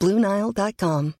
BlueNile.com.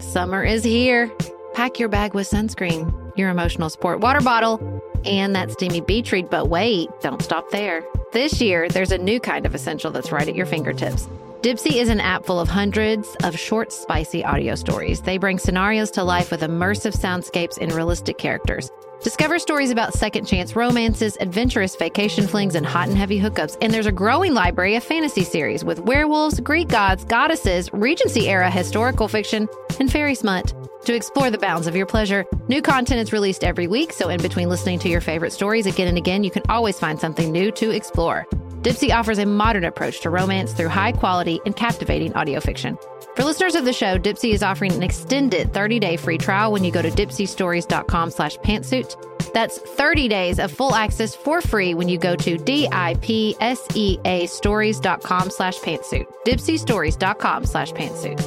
Summer is here. Pack your bag with sunscreen, your emotional support water bottle, and that steamy beach read. But wait, don't stop there. This year, there's a new kind of essential that's right at your fingertips. Dipsea is an app full of hundreds of short, spicy audio stories. They bring scenarios to life with immersive soundscapes and realistic characters. Discover stories about second chance romances, adventurous vacation flings, and hot and heavy hookups. And there's a growing library of fantasy series with werewolves, Greek gods, goddesses, Regency era historical fiction, and fairy smut. To explore the bounds of your pleasure, new content is released every week, so in between listening to your favorite stories again and again, you can always find something new to explore. Dipsea offers a modern approach to romance through high quality and captivating audio fiction. For listeners of the show, Dipsea is offering an extended 30-day free trial when you go to dipseastories.com slash pantsuit. That's 30 days of full access for free when you go to D-I-P-S-E-A stories.com slash pantsuit. dipseastories.com slash pantsuit.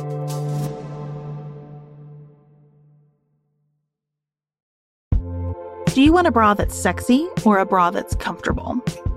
Do you want a bra that's sexy or a bra that's comfortable?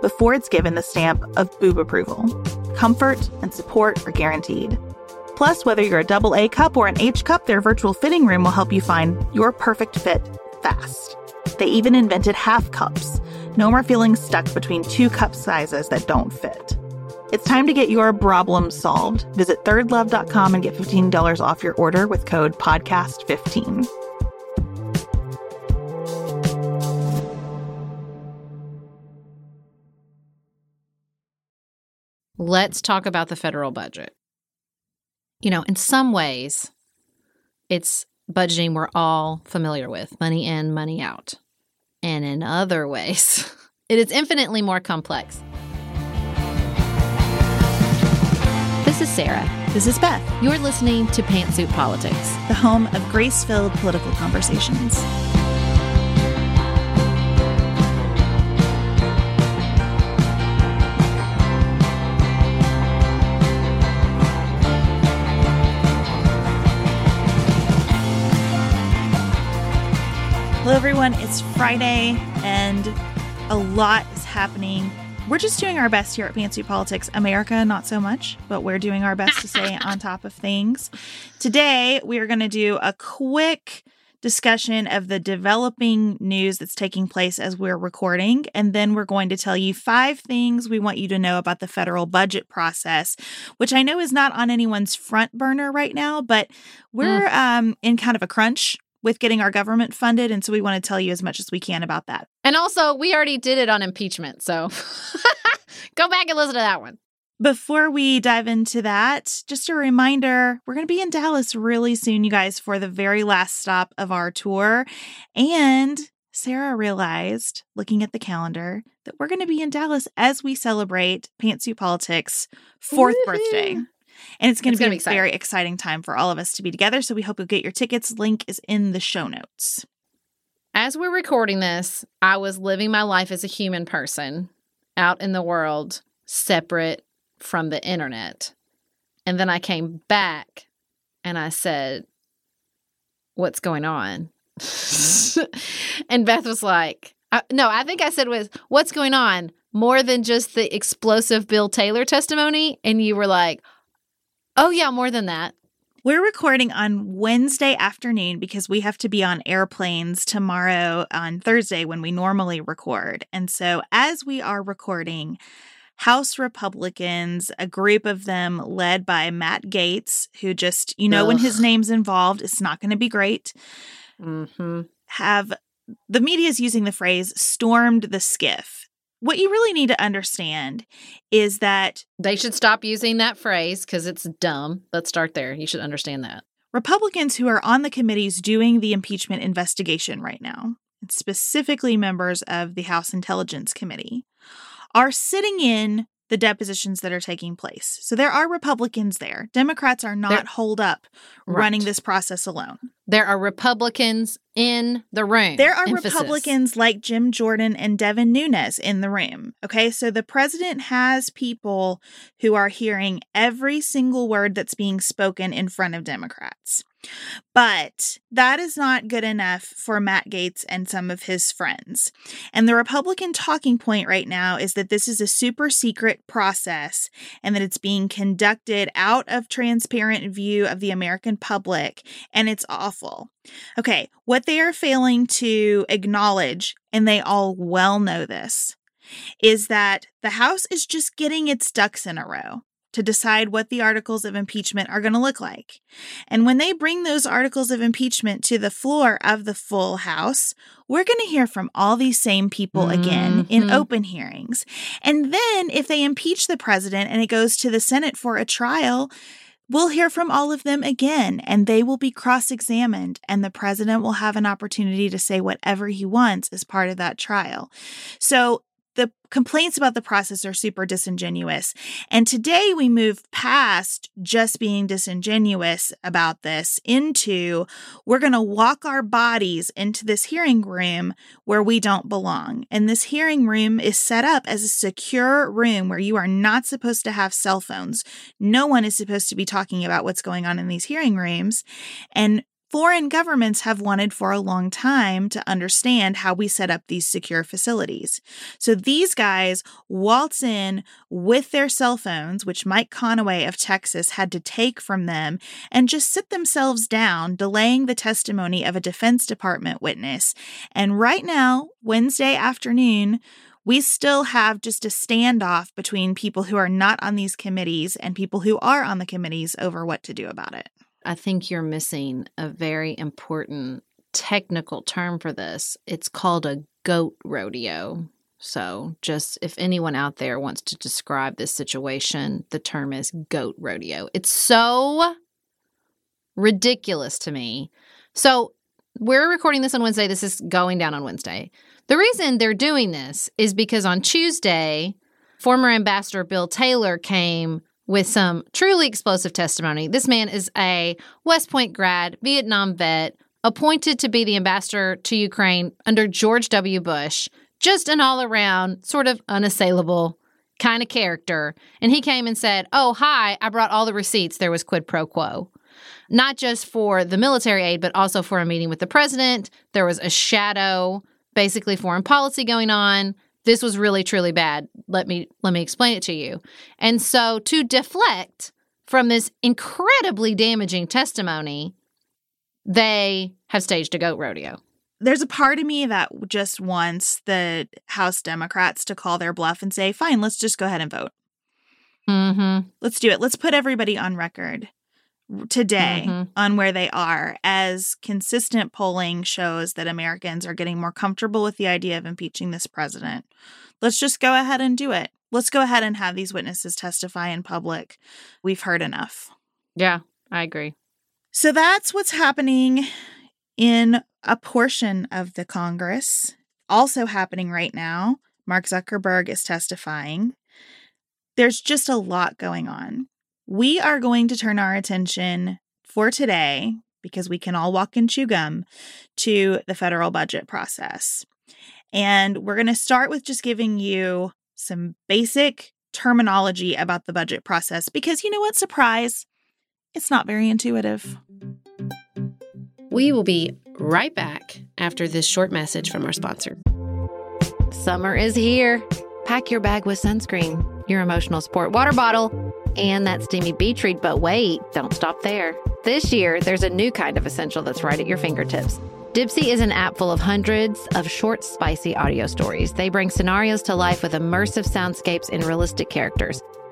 before it's given the stamp of boob approval. Comfort and support are guaranteed. Plus, whether you're a double A cup or an H cup, their virtual fitting room will help you find your perfect fit fast. They even invented half cups. No more feeling stuck between two cup sizes that don't fit. It's time to get your problem solved. Visit thirdlove.com and get $15 off your order with code PODCAST15. Let's talk about the federal budget. You know, in some ways, it's budgeting we're all familiar with money in, money out. And in other ways, it is infinitely more complex. This is Sarah. This is Beth, You're listening to Pantsuit Politics. the home of grace filled political conversations. Everyone. It's Friday, and a lot is happening. We're just doing our best here at Pantsuit Politics. America, not so much, but we're doing our best to stay on top of things. Today, we are going to do a quick discussion of the developing news that's taking place as we're recording. And then we're going to tell you five things we want you to know about the federal budget process, which I know is not on anyone's front burner right now, but we're um, in kind of a crunch with getting our government funded. And so we want to tell you as much as we can about that. And also, we already did it on impeachment. So go back and listen to that one. Before we dive into that, just a reminder we're going to be in Dallas really soon, you guys, for the very last stop of our tour. And Sarah realized, looking at the calendar, that we're going to be in Dallas as we celebrate Pantsuit Politics' fourth Woohoo. birthday. And it's going to be a very exciting time for all of us to be together. So we hope you'll get your tickets. Link is in the show notes. As we're recording this, I was living my life as a human person out in the world, separate from the internet. And then I came back and I said, What's going on? and Beth was like, uh, No, I think I said was, What's going on? More than just the explosive Bill Taylor testimony. And you were like, Oh, yeah, more than that. We're recording on Wednesday afternoon because we have to be on airplanes tomorrow on Thursday when we normally record. And so, as we are recording, House Republicans, a group of them led by Matt Gaetz, who just, you know, Ugh. when his name's involved, it's not going to be great, mm-hmm. have the media is using the phrase stormed the SCIF. What you really need to understand is that they should stop using that phrase because it's dumb. Let's start there. You should understand that. Republicans who are on the committees doing the impeachment investigation right now, specifically members of the House Intelligence Committee, are sitting in the depositions that are taking place. So there are Republicans there. Democrats are not there, holed up right. running this process alone. There are Republicans in the room. There are Emphasis. Republicans like Jim Jordan and Devin Nunes in the room. Okay. So the president has people who are hearing every single word that's being spoken in front of Democrats. But that is not good enough for Matt Gaetz and some of his friends. And the Republican talking point right now is that this is a super secret process and that it's being conducted out of transparent view of the American public and it's awful. Okay, what they are failing to acknowledge, and they all well know this, is that the House is just getting its ducks in a row to decide what the articles of impeachment are going to look like. And when they bring those articles of impeachment to the floor of the full House, we're going to hear from all these same people mm-hmm. again in mm-hmm. open hearings. And then if they impeach the president and it goes to the Senate for a trial, We'll hear from all of them again, and they will be cross examined, and the president will have an opportunity to say whatever he wants as part of that trial. So the complaints about the process are super disingenuous. And today we move past just being disingenuous about this into we're going to walk our bodies into this hearing room where we don't belong. And this hearing room is set up as a secure room where you are not supposed to have cell phones. No one is supposed to be talking about what's going on in these hearing rooms. And Foreign governments have wanted for a long time to understand how we set up these secure facilities. So these guys waltz in with their cell phones, which Mike Conaway of Texas had to take from them, and just sit themselves down, delaying the testimony of a Defense Department witness. And right now, Wednesday afternoon, we still have just a standoff between people who are not on these committees and people who are on the committees over what to do about it. I think you're missing a very important technical term for this. It's called a goat rodeo. So, just if anyone out there wants to describe this situation, the term is goat rodeo. It's so ridiculous to me. So, we're recording this on Wednesday. This is going down on Wednesday. The reason they're doing this is because on Tuesday, former Ambassador Bill Taylor came with some truly explosive testimony. This man is a West Point grad, Vietnam vet, appointed to be the ambassador to Ukraine under George W. Bush, just an all around sort of unassailable kind of character. And he came and said, Oh, hi, I brought all the receipts. There was quid pro quo. Not just for the military aid, but also for a meeting with the president. There was a shadow, basically foreign policy going on this was really truly bad. Let me let me explain it to you. And so to deflect from this incredibly damaging testimony they have staged a goat rodeo. There's a part of me that just wants the house democrats to call their bluff and say fine let's just go ahead and vote. Mm-hmm. let's do it. Let's put everybody on record today mm-hmm. on where they are as consistent polling shows that Americans are getting more comfortable with the idea of impeaching this president. Let's just go ahead and do it. Let's go ahead and have these witnesses testify in public. We've heard enough. Yeah, I agree. So that's what's happening in a portion of the Congress. Also happening right now, Mark Zuckerberg is testifying. There's just a lot going on. We are going to turn our attention for today, because we can all walk and chew gum, to the federal budget process. And we're going to start with just giving you some basic terminology about the budget process because you know what? Surprise, it's not very intuitive. We will be right back after this short message from our sponsor. Summer is here. Pack your bag with sunscreen, your emotional support water bottle and that steamy beach read. But wait, don't stop there. This year, there's a new kind of essential that's right at your fingertips Dipsea is an app full of hundreds of short, spicy audio stories. They bring scenarios to life with immersive soundscapes and realistic characters.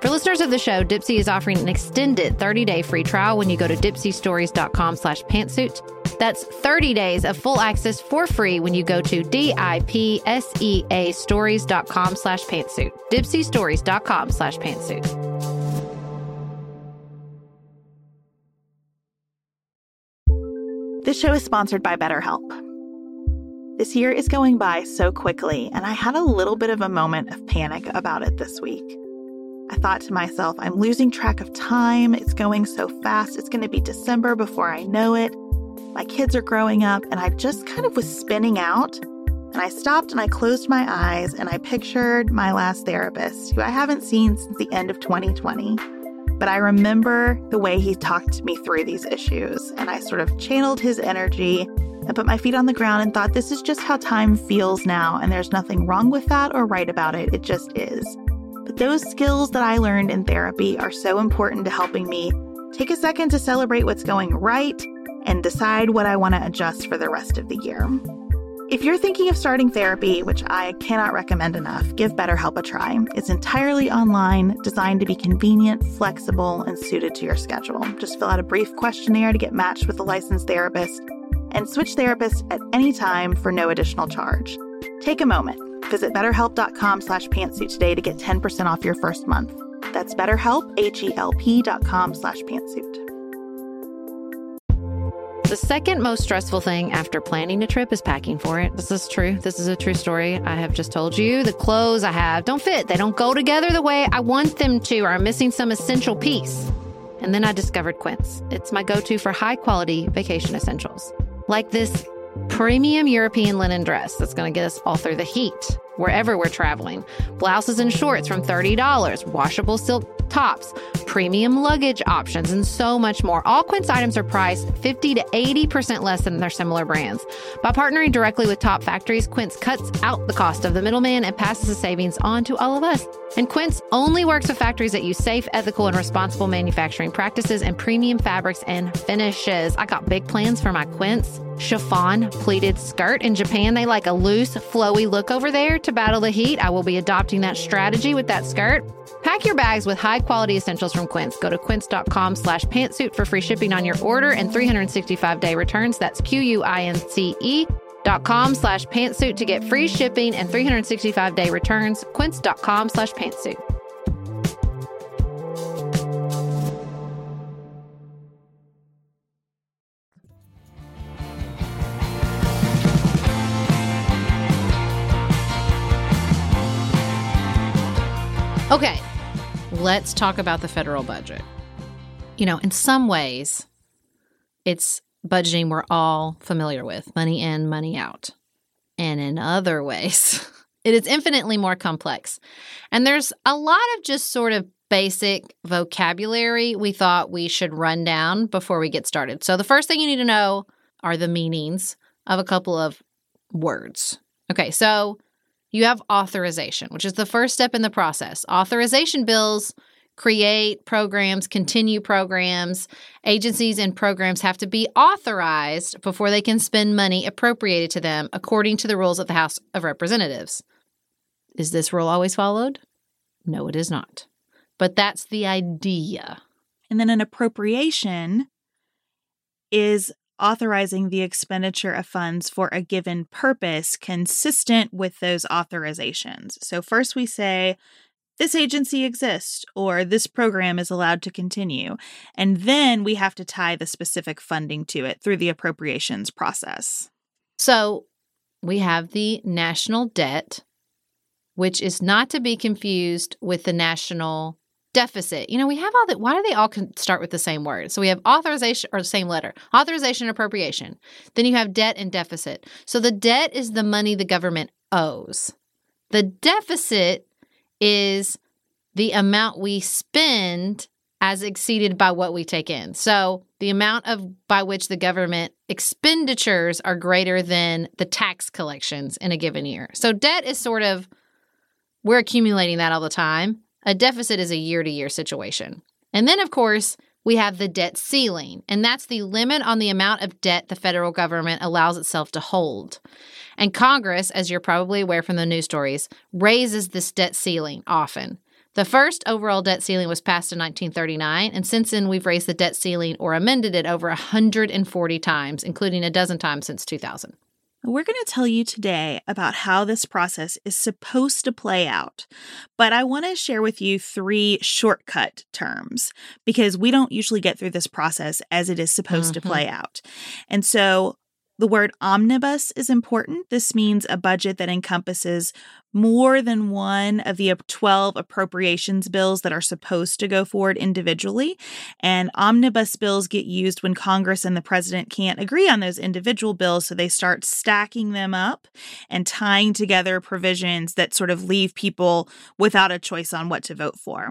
For listeners of the show, Dipsea is offering an extended 30-day free trial when you go to dipseastories.com slash pantsuit. That's 30 days of full access for free when you go to D-I-P-S-E-A stories.com slash pantsuit. dipseastories.com slash pantsuit. This show is sponsored by BetterHelp. This year is going by so quickly, and I had a little bit of a moment of panic about it this week. I thought to myself, I'm losing track of time. It's going so fast. It's going to be December before I know it. My kids are growing up, and I just kind of was spinning out. And I stopped and I closed my eyes and I pictured my last therapist, who I haven't seen since the end of 2020. But I remember the way he talked me through these issues, and I sort of channeled his energy and put my feet on the ground and thought, this is just how time feels now, and there's nothing wrong with that or right about it. It just is. Those skills that I learned in therapy are so important to helping me take a second to celebrate what's going right and decide what I want to adjust for the rest of the year. If you're thinking of starting therapy, which I cannot recommend enough, give BetterHelp a try. It's entirely online, designed to be convenient, flexible, and suited to your schedule. Just fill out a brief questionnaire to get matched with a licensed therapist and switch therapists at any time for no additional charge. Take a moment. Visit betterhelp.com slash pantsuit today to get 10% off your first month. That's betterhelp, H-E-L-P dot com slash pantsuit. The second most stressful thing after planning a trip is packing for it. This is true. This is a true story. I have just told you the clothes I have don't fit. They don't go together the way I want them to, or I'm missing some essential piece. And then I discovered Quince. It's my go to for high quality vacation essentials like this premium European linen dress that's going to get us all through the heat wherever we're traveling. Blouses and shorts from $30, washable silk tops, premium luggage options, and so much more. All Quince items are priced 50 to 80% less than their similar brands. By partnering directly with top factories, Quince cuts out the cost of the middleman and passes the savings on to all of us. And Quince only works with factories that use safe, ethical, and responsible manufacturing practices and premium fabrics and finishes. I got big plans for my Quince chiffon pleated skirt. In Japan, they like a loose, flowy look over there to battle the heat. I will be adopting that strategy with that skirt. Pack your bags with high quality essentials from Quince. Go to quince.com slash pantsuit for free shipping on your order and 365 day returns. That's Q U I N C E dot com slash pantsuit to get free shipping and 365 day returns. Quince.com slash pantsuit. Let's talk about the federal budget. You know, in some ways, it's budgeting we're all familiar with money in, money out. And in other ways, it is infinitely more complex. And there's a lot of just sort of basic vocabulary we thought we should run down before we get started. So, the first thing you need to know are the meanings of a couple of words. Okay, so you have authorization, which is the first step in the process. Authorization bills create programs, continue programs. Agencies and programs have to be authorized before they can spend money appropriated to them according to the rules of the House of Representatives. Is this rule always followed? No, it is not. But that's the idea. And then an appropriation is authorizing the expenditure of funds for a given purpose consistent with those authorizations. So, first we say, this agency exists or this program is allowed to continue. And then we have to tie the specific funding to it through the appropriations process. So, we have the national debt, which is not to be confused with the national deficit. You know, we have all that. Why do they all start with the same word? So we have authorization or same letter, authorization, appropriation. Then you have debt and deficit. So the debt is the money the government owes. The deficit is the amount we spend as exceeded by what we take in. So the amount of by which the government expenditures are greater than the tax collections in a given year. So debt is sort of we're accumulating that all the time. A deficit is a year to year situation. And then of course, we have the debt ceiling, and that's the limit on the amount of debt the federal government allows itself to hold. And Congress, as you're probably aware from the news stories, raises this debt ceiling often. The first overall debt ceiling was passed in 1939, and since then we've raised the debt ceiling or amended it over 140 times, including a dozen times since 2000. We're going to tell you today about how this process is supposed to play out, but I want to share with you three shortcut terms because we don't usually get through this process as it is supposed mm-hmm. to play out. And so the word omnibus is important. This means a budget that encompasses more than one of the 12 appropriations bills that are supposed to go forward individually. And omnibus bills get used when Congress and the president can't agree on those individual bills. So they start stacking them up and tying together provisions that sort of leave people without a choice on what to vote for.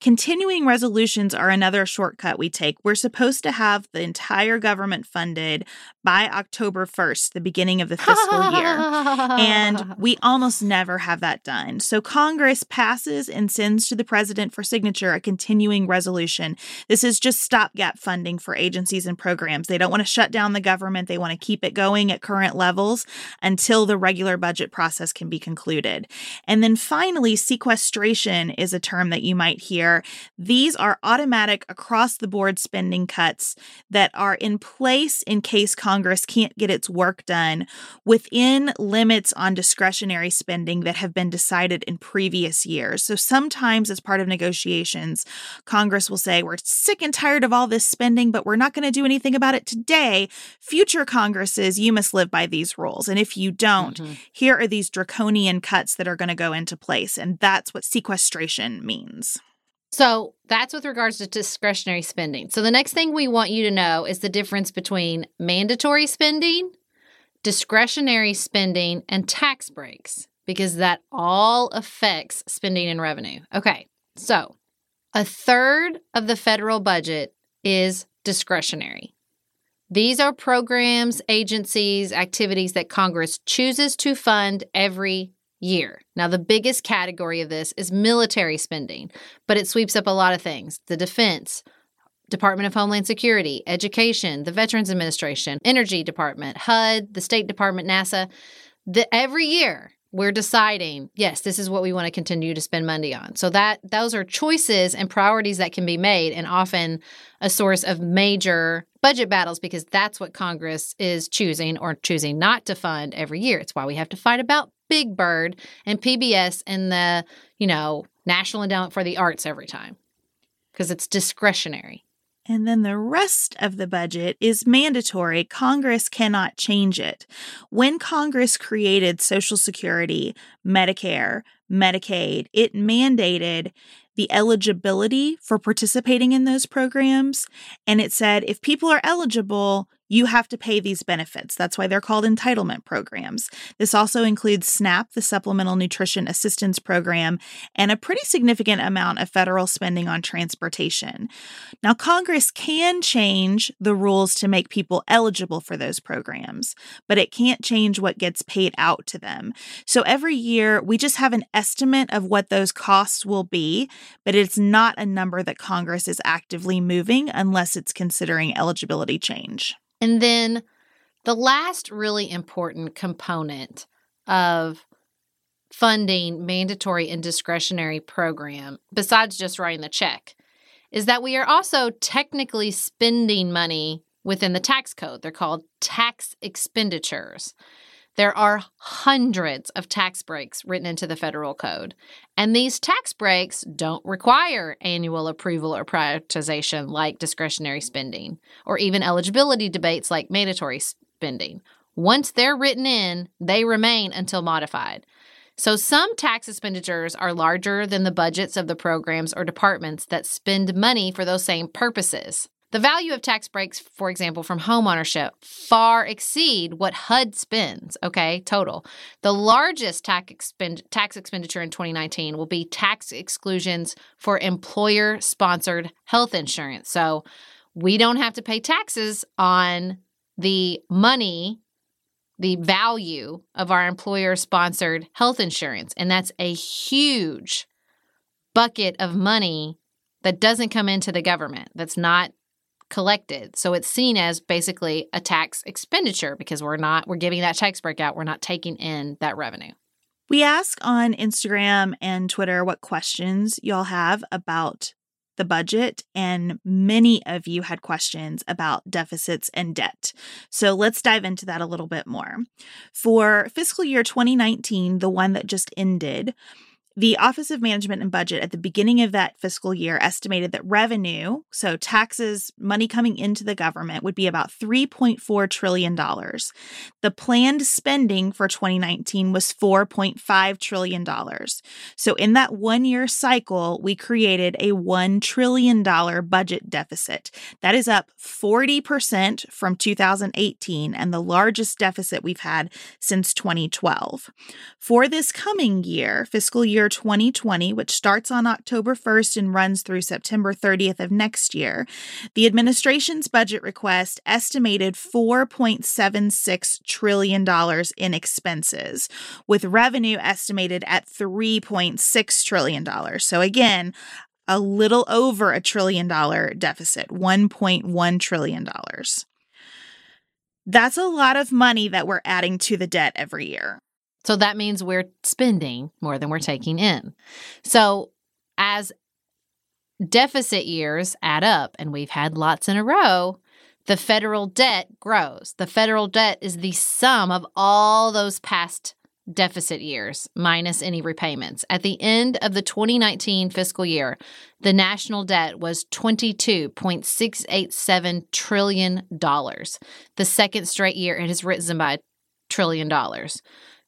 Continuing resolutions are another shortcut we take. We're supposed to have the entire government funded by October 1st, the beginning of the fiscal year. and we almost never have that done. So Congress passes and sends to the president for signature a continuing resolution. This is just stopgap funding for agencies and programs. They don't want to shut down the government, they want to keep it going at current levels until the regular budget process can be concluded. And then finally, sequestration is a term that you might might hear. These are automatic across the board spending cuts that are in place in case Congress can't get its work done within limits on discretionary spending that have been decided in previous years. So sometimes, as part of negotiations, Congress will say, We're sick and tired of all this spending, but we're not going to do anything about it today. Future Congresses, you must live by these rules. And if you don't, mm-hmm. here are these draconian cuts that are going to go into place. And that's what sequestration means. So that's with regards to discretionary spending. So the next thing we want you to know is the difference between mandatory spending, discretionary spending, and tax breaks, because that all affects spending and revenue. Okay, so a third of the federal budget is discretionary. These are programs, agencies, activities that Congress chooses to fund every year. Now, the biggest category of this is military spending, but it sweeps up a lot of things the defense, Department of Homeland Security, education, the Veterans Administration, Energy Department, HUD, the State Department, NASA. The, every year, we're deciding, yes, this is what we want to continue to spend money on. So that those are choices and priorities that can be made and often a source of major budget battles because that's what Congress is choosing or choosing not to fund every year. It's why we have to fight about Big Bird and PBS and the, you know, National Endowment for the Arts every time because it's discretionary. And then the rest of the budget is mandatory. Congress cannot change it. When Congress created Social Security, Medicare, Medicaid, it mandated the eligibility for participating in those programs. And it said if people are eligible, you have to pay these benefits. That's why they're called entitlement programs. This also includes SNAP, the Supplemental Nutrition Assistance Program, and a pretty significant amount of federal spending on transportation. Now, Congress can change the rules to make people eligible for those programs, but it can't change what gets paid out to them. So every year, we just have an estimate of what those costs will be, but it's not a number that Congress is actively moving unless it's considering eligibility change. And then the last really important component of funding mandatory and discretionary program, besides just writing the check, is that we are also technically spending money within the tax code. They're called tax expenditures. There are hundreds of tax breaks written into the federal code. And these tax breaks don't require annual approval or prioritization like discretionary spending, or even eligibility debates like mandatory spending. Once they're written in, they remain until modified. So, some tax expenditures are larger than the budgets of the programs or departments that spend money for those same purposes. The value of tax breaks, for example, from home ownership far exceed what HUD spends, okay, total. The largest tax, expend- tax expenditure in 2019 will be tax exclusions for employer sponsored health insurance. So we don't have to pay taxes on the money, the value of our employer sponsored health insurance. And that's a huge bucket of money that doesn't come into the government, that's not collected. So it's seen as basically a tax expenditure because we're not we're giving that tax break out, we're not taking in that revenue. We ask on Instagram and Twitter what questions y'all have about the budget, and many of you had questions about deficits and debt. So let's dive into that a little bit more. For fiscal year 2019, the one that just ended, the Office of Management and Budget at the beginning of that fiscal year estimated that revenue, so taxes, money coming into the government, would be about $3.4 trillion. The planned spending for 2019 was $4.5 trillion. So, in that one year cycle, we created a $1 trillion budget deficit. That is up 40% from 2018 and the largest deficit we've had since 2012. For this coming year, fiscal year year 2020, which starts on October 1st and runs through September 30th of next year, the administration's budget request estimated $4.76 trillion in expenses, with revenue estimated at $3.6 trillion. So, again, a little over a trillion dollar deficit, $1.1 trillion. That's a lot of money that we're adding to the debt every year. So that means we're spending more than we're mm-hmm. taking in. So as deficit years add up, and we've had lots in a row, the federal debt grows. The federal debt is the sum of all those past deficit years minus any repayments. At the end of the 2019 fiscal year, the national debt was $22.687 trillion. The second straight year it has risen by a trillion dollars.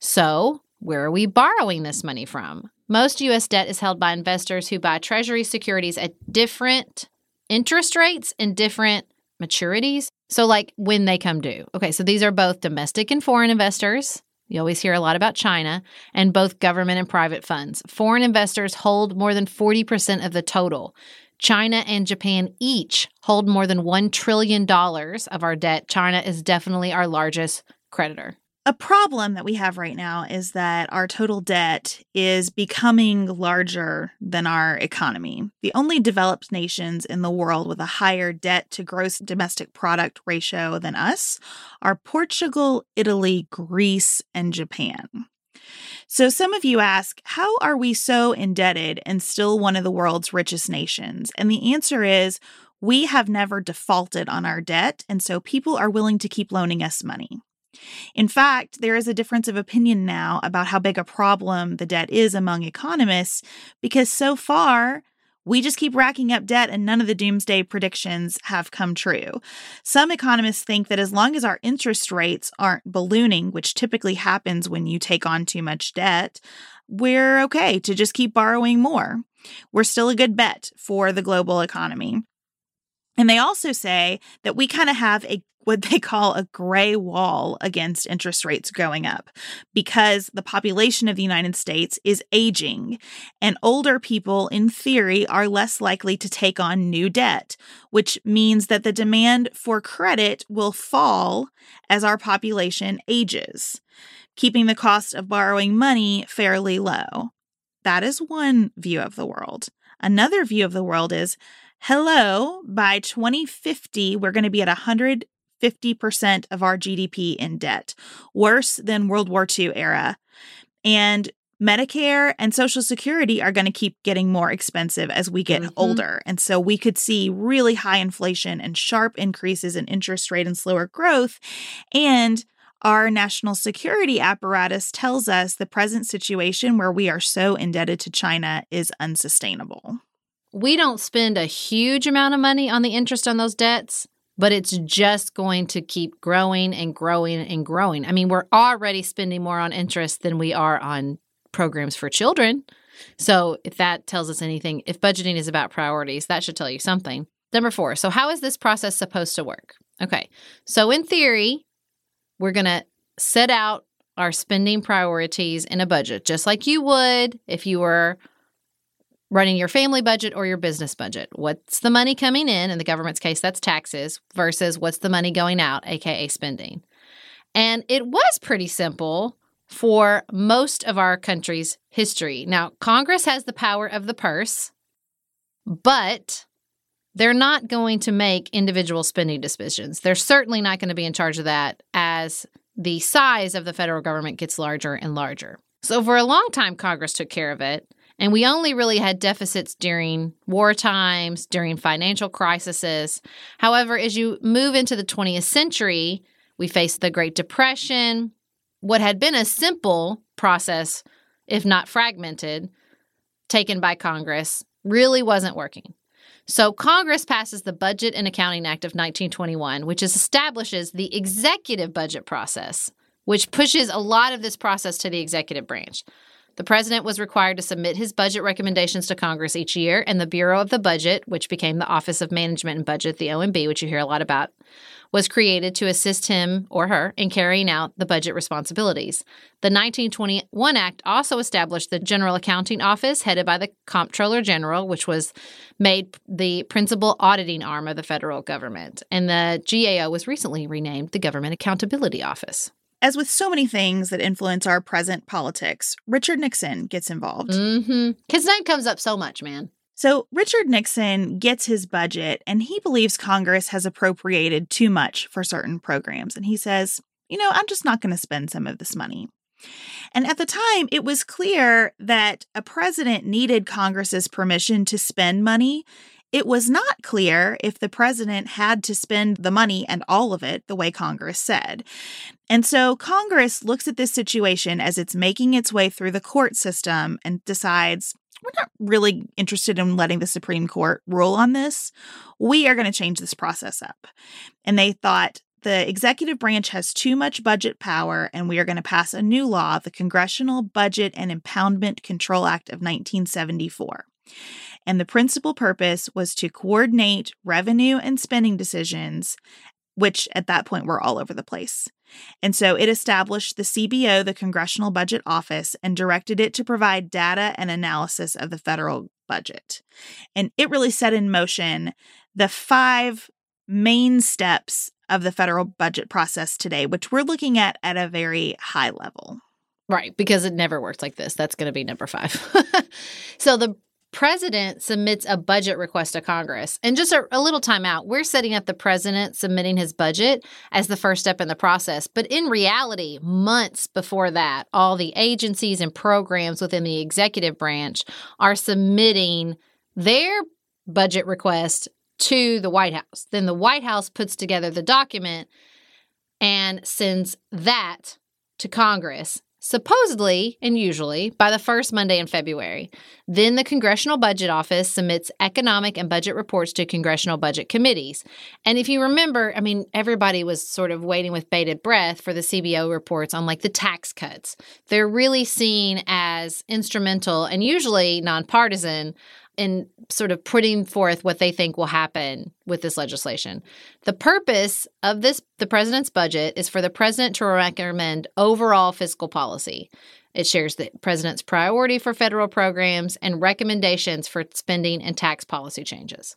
So, where are we borrowing this money from? Most U.S. debt is held by investors who buy Treasury securities at different interest rates and different maturities. So, like when they come due. Okay, so these are both domestic and foreign investors. You always hear a lot about China and both government and private funds. Foreign investors hold more than 40% of the total. China and Japan each hold more than $1 trillion of our debt. China is definitely our largest creditor. A problem that we have right now is that our total debt is becoming larger than our economy. The only developed nations in the world with a higher debt to gross domestic product ratio than us are Portugal, Italy, Greece, and Japan. So, some of you ask, how are we so indebted and still one of the world's richest nations? And the answer is, we have never defaulted on our debt, and so people are willing to keep loaning us money. In fact, there is a difference of opinion now about how big a problem the debt is among economists because so far, we just keep racking up debt and none of the doomsday predictions have come true. Some economists think that as long as our interest rates aren't ballooning, which typically happens when you take on too much debt, we're okay to just keep borrowing more. We're still a good bet for the global economy. And they also say that we kind of have a what they call a gray wall against interest rates going up because the population of the United States is aging and older people in theory are less likely to take on new debt which means that the demand for credit will fall as our population ages keeping the cost of borrowing money fairly low. That is one view of the world. Another view of the world is hello, by 2050, we're going to be at 150% of our GDP in debt, worse than World War II era. And Medicare and Social Security are going to keep getting more expensive as we get mm-hmm. older. And so we could see really high inflation and sharp increases in interest rate and slower growth. And our national security apparatus tells us the present situation where we are so indebted to China is unsustainable we don't spend a huge amount of money on the interest on those debts, but it's just going to keep growing and growing and growing. I mean, we're already spending more on interest than we are on programs for children. So, if that tells us anything, if budgeting is about priorities, that should tell you something. Number four. So, how is this process supposed to work? Okay. So, in theory, we're going to set out our spending priorities in a budget, just like you would if you were running your family budget or your business budget. What's the money coming in? In the government's case, that's taxes versus what's the money going out, AKA spending. And it was pretty simple for most of our country's history. Now, Congress has the power of the purse, but they're not going to make individual spending decisions. They're certainly not going to be in charge of that as the size of the federal government gets larger and larger. So, for a long time, Congress took care of it. And we only really had deficits during war times, during financial crises. However, as you move into the 20th century, we face the Great Depression. What had been a simple process, if not fragmented, taken by Congress, really wasn't working. So Congress passes the Budget and Accounting Act of 1921, which establishes the executive budget process, which pushes a lot of this process to the executive branch. The president was required to submit his budget recommendations to Congress each year, and the Bureau of the Budget, which became the Office of Management and Budget, the OMB, which you hear a lot about, was created to assist him or her in carrying out the budget responsibilities. The 1921 Act also established the General Accounting Office, headed by the Comptroller General, which was made the principal auditing arm of the federal government. And the GAO was recently renamed the Government Accountability Office. As with so many things that influence our present politics, Richard Nixon gets involved. Mm-hmm. His name comes up so much, man. So, Richard Nixon gets his budget and he believes Congress has appropriated too much for certain programs. And he says, you know, I'm just not going to spend some of this money. And at the time, it was clear that a president needed Congress's permission to spend money it was not clear if the president had to spend the money and all of it the way Congress said. And so Congress looks at this situation as it's making its way through the court system and decides we're not really interested in letting the Supreme Court rule on this. We are going to change this process up. And they thought the executive branch has too much budget power, and we are going to pass a new law, the Congressional Budget and Impoundment Control Act of 1974 and the principal purpose was to coordinate revenue and spending decisions, which at that point were all over the place. And so it established the CBO, the Congressional Budget Office, and directed it to provide data and analysis of the federal budget. And it really set in motion the five main steps of the federal budget process today, which we're looking at at a very high level. Right, because it never works like this. That's going to be number five. so the president submits a budget request to Congress. And just a, a, little time out, we're setting up the president submitting his budget as the first step in the process. But in reality, months before that, all the agencies and programs within the executive branch are submitting their budget request to the White House. Then the White House puts together the document and sends that to Congress supposedly and usually by the first Monday in February. Then the Congressional Budget Office submits economic and budget reports to congressional budget committees. And if you remember, I mean, everybody was sort of waiting with bated breath for the CBO reports on like the tax cuts. They're really seen as instrumental and usually nonpartisan in sort of putting forth what they think will happen with this legislation. The purpose of this the president's budget is for the president to recommend overall fiscal policy. It shares the president's priority for federal programs and recommendations for spending and tax policy changes.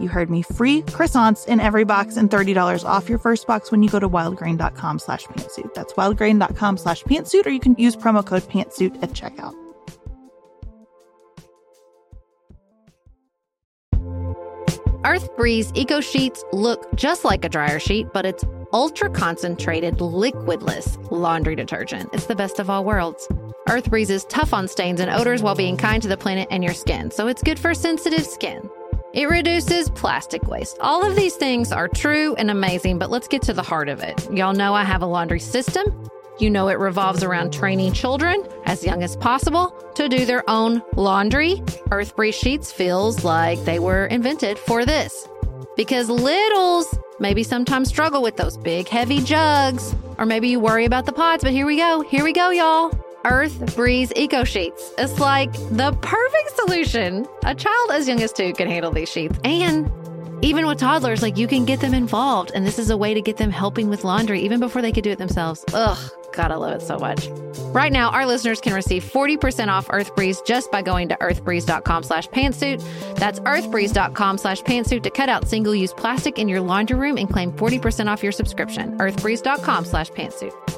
You heard me. Free croissants in every box and $30 off your first box when you go to wildgrain.com slash pantsuit. That's wildgrain.com slash pantsuit, or you can use promo code pantsuit at checkout. Earth Breeze Eco Sheets look just like a dryer sheet, but it's ultra concentrated, liquidless laundry detergent. It's the best of all worlds. Earth Breeze is tough on stains and odors while being kind to the planet and your skin, so it's good for sensitive skin. It reduces plastic waste. All of these things are true and amazing, but let's get to the heart of it. Y'all know I have a laundry system. You know it revolves around training children as young as possible to do their own laundry. Earth Breeze Sheets feels like they were invented for this. Because littles maybe sometimes struggle with those big, heavy jugs, or maybe you worry about the pods, but here we go. Here we go, y'all. Earth Breeze Eco Sheets. It's like the perfect solution. A child as young as two can handle these sheets. And even with toddlers, like you can get them involved. And this is a way to get them helping with laundry even before they could do it themselves. Ugh, God, I love it so much. Right now, our listeners can receive 40% off Earth Breeze just by going to earthbreeze.com slash pantsuit. That's earthbreeze.com slash pantsuit to cut out single-use plastic in your laundry room and claim 40% off your subscription. earthbreeze.com slash pantsuit.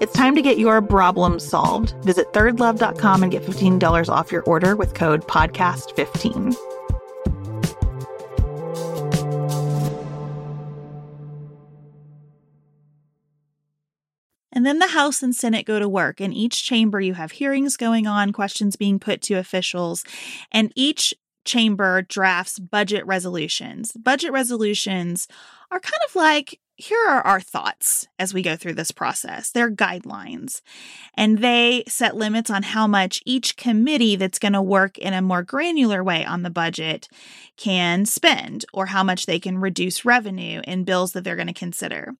It's time to get your problem solved. Visit thirdlove.com and get $15 off your order with code podcast15. And then the House and Senate go to work. In each chamber, you have hearings going on, questions being put to officials, and each chamber drafts budget resolutions. Budget resolutions are kind of like here are our thoughts as we go through this process. They're guidelines, and they set limits on how much each committee that's going to work in a more granular way on the budget can spend or how much they can reduce revenue in bills that they're going to consider.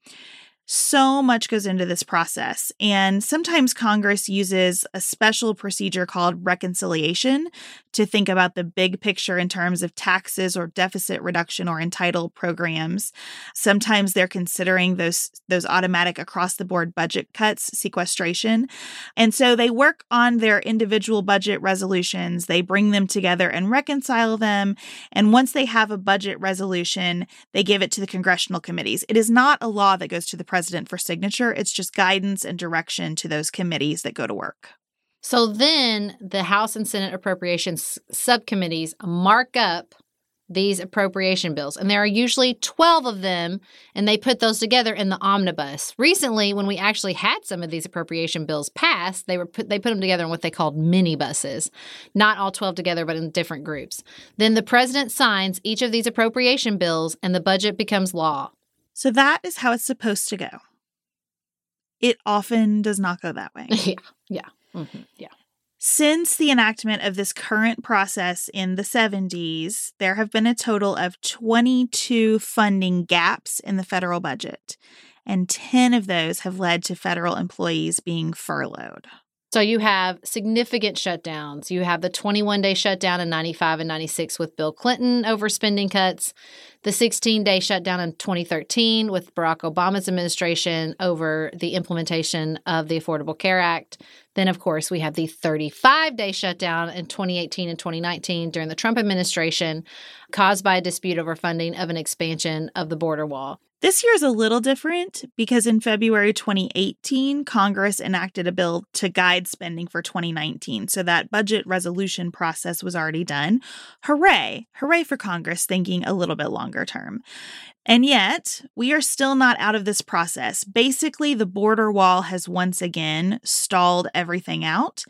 So much goes into this process, and sometimes Congress uses a special procedure called reconciliation to think about the big picture in terms of taxes or deficit reduction or entitled programs. Sometimes they're considering those those automatic across the board budget cuts, sequestration. And so they work on their individual budget resolutions, they bring them together and reconcile them, and once they have a budget resolution, they give it to the congressional committees. It is not a law that goes to the president president for signature. It's just guidance and direction to those committees that go to work. So then the House and Senate appropriations subcommittees mark up these appropriation bills and there are usually 12 of them and they put those together in the omnibus recently when we actually had some of these appropriation bills passed they were put they put them together in what they called mini buses not all 12 together but in different groups then the president signs each of these appropriation bills and the budget becomes law so that is how it's supposed to go. It often does not go that way. yeah. Yeah. Mm-hmm. Yeah. Since the enactment of this current process in the 70s, there have been a total of 22 funding gaps in the federal budget, and 10 of those have led to federal employees being furloughed. So you have significant shutdowns. You have the 21 day shutdown in 95 and 96 with Bill Clinton over spending cuts, the 16 day shutdown in 2013 with Barack Obama's administration over the implementation of the Affordable Care Act. Then, of course, we have the 35 day shutdown in 2018 and 2019 during the Trump administration caused by a dispute over funding of an expansion of the border wall. This year is a little different because in February 2018, Congress enacted a bill to guide spending for 2019. So that budget resolution process was already done. Hooray! Hooray for Congress thinking a little bit longer term. And yet, we are still not out of this process. Basically, the border wall has once again stalled everything out.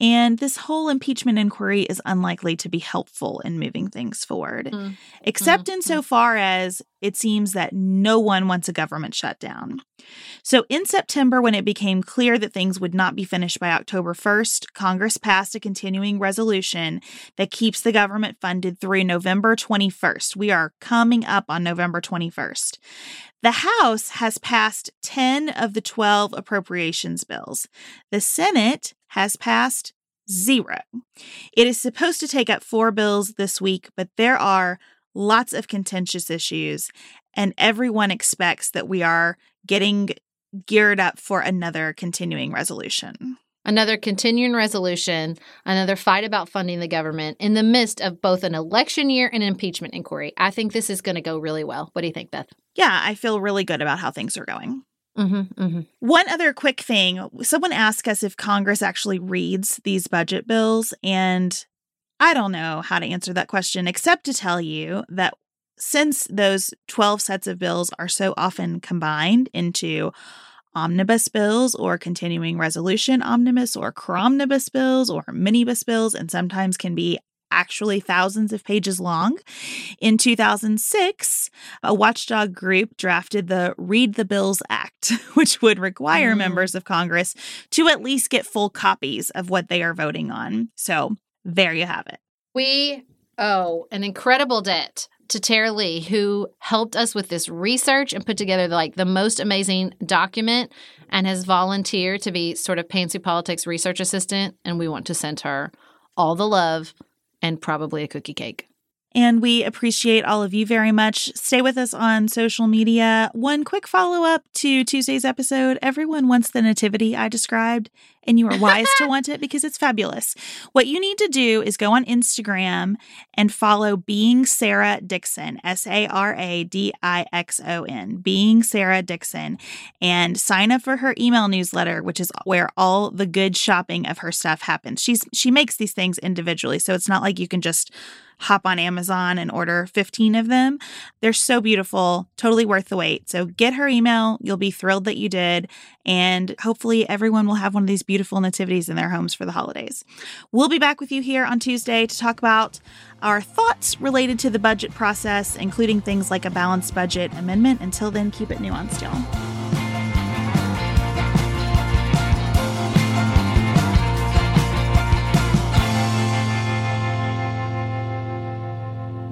And this whole impeachment inquiry is unlikely to be helpful in moving things forward, mm. except mm. insofar as it seems that no one wants a government shutdown. So, in September, when it became clear that things would not be finished by October 1st, Congress passed a continuing resolution that keeps the government funded through November 21st. We are coming up on November 21st. The House has passed 10 of the 12 appropriations bills. The Senate has passed zero. It is supposed to take up four bills this week, but there are lots of contentious issues, and everyone expects that we are getting geared up for another continuing resolution. Another continuing resolution, another fight about funding the government in the midst of both an election year and an impeachment inquiry. I think this is going to go really well. What do you think, Beth? Yeah, I feel really good about how things are going. Mm-hmm, mm-hmm. One other quick thing someone asked us if Congress actually reads these budget bills, and I don't know how to answer that question except to tell you that since those 12 sets of bills are so often combined into omnibus bills or continuing resolution omnibus or cromnibus bills or minibus bills and sometimes can be actually thousands of pages long. In 2006, a watchdog group drafted the Read the Bills Act, which would require mm. members of Congress to at least get full copies of what they are voting on. So there you have it. We owe an incredible debt to Tara Lee, who helped us with this research and put together like the most amazing document and has volunteered to be sort of Pantsuit Politics research assistant. And we want to send her all the love and probably a cookie cake. And we appreciate all of you very much. Stay with us on social media. One quick follow up to Tuesday's episode. Everyone wants the nativity I described, and you are wise to want it because it's fabulous. What you need to do is go on Instagram and follow Being Sarah Dixon, S A R A D I X O N, Being Sarah Dixon, and sign up for her email newsletter, which is where all the good shopping of her stuff happens. She's she makes these things individually, so it's not like you can just hop on Amazon and order 15 of them. They're so beautiful, totally worth the wait. So get her email. You'll be thrilled that you did. And hopefully, everyone will have one of these beautiful nativities in their homes for the holidays. We'll be back with you here on Tuesday to talk about our thoughts related to the budget process, including things like a balanced budget amendment. Until then, keep it nuanced, y'all.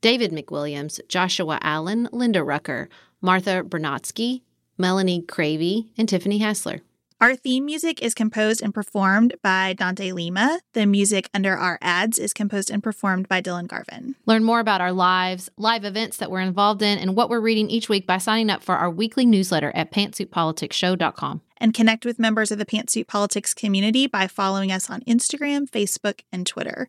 David McWilliams, Joshua Allen, Linda Rucker, Martha Bernotsky, Melanie Cravey, and Tiffany Hassler. Our theme music is composed and performed by Dante Lima. The music under our ads is composed and performed by Dylan Garvin. Learn more about our lives, live events that we're involved in, and what we're reading each week by signing up for our weekly newsletter at pantsuitpoliticsshow.com. And connect with members of the Pantsuit Politics community by following us on Instagram, Facebook, and Twitter.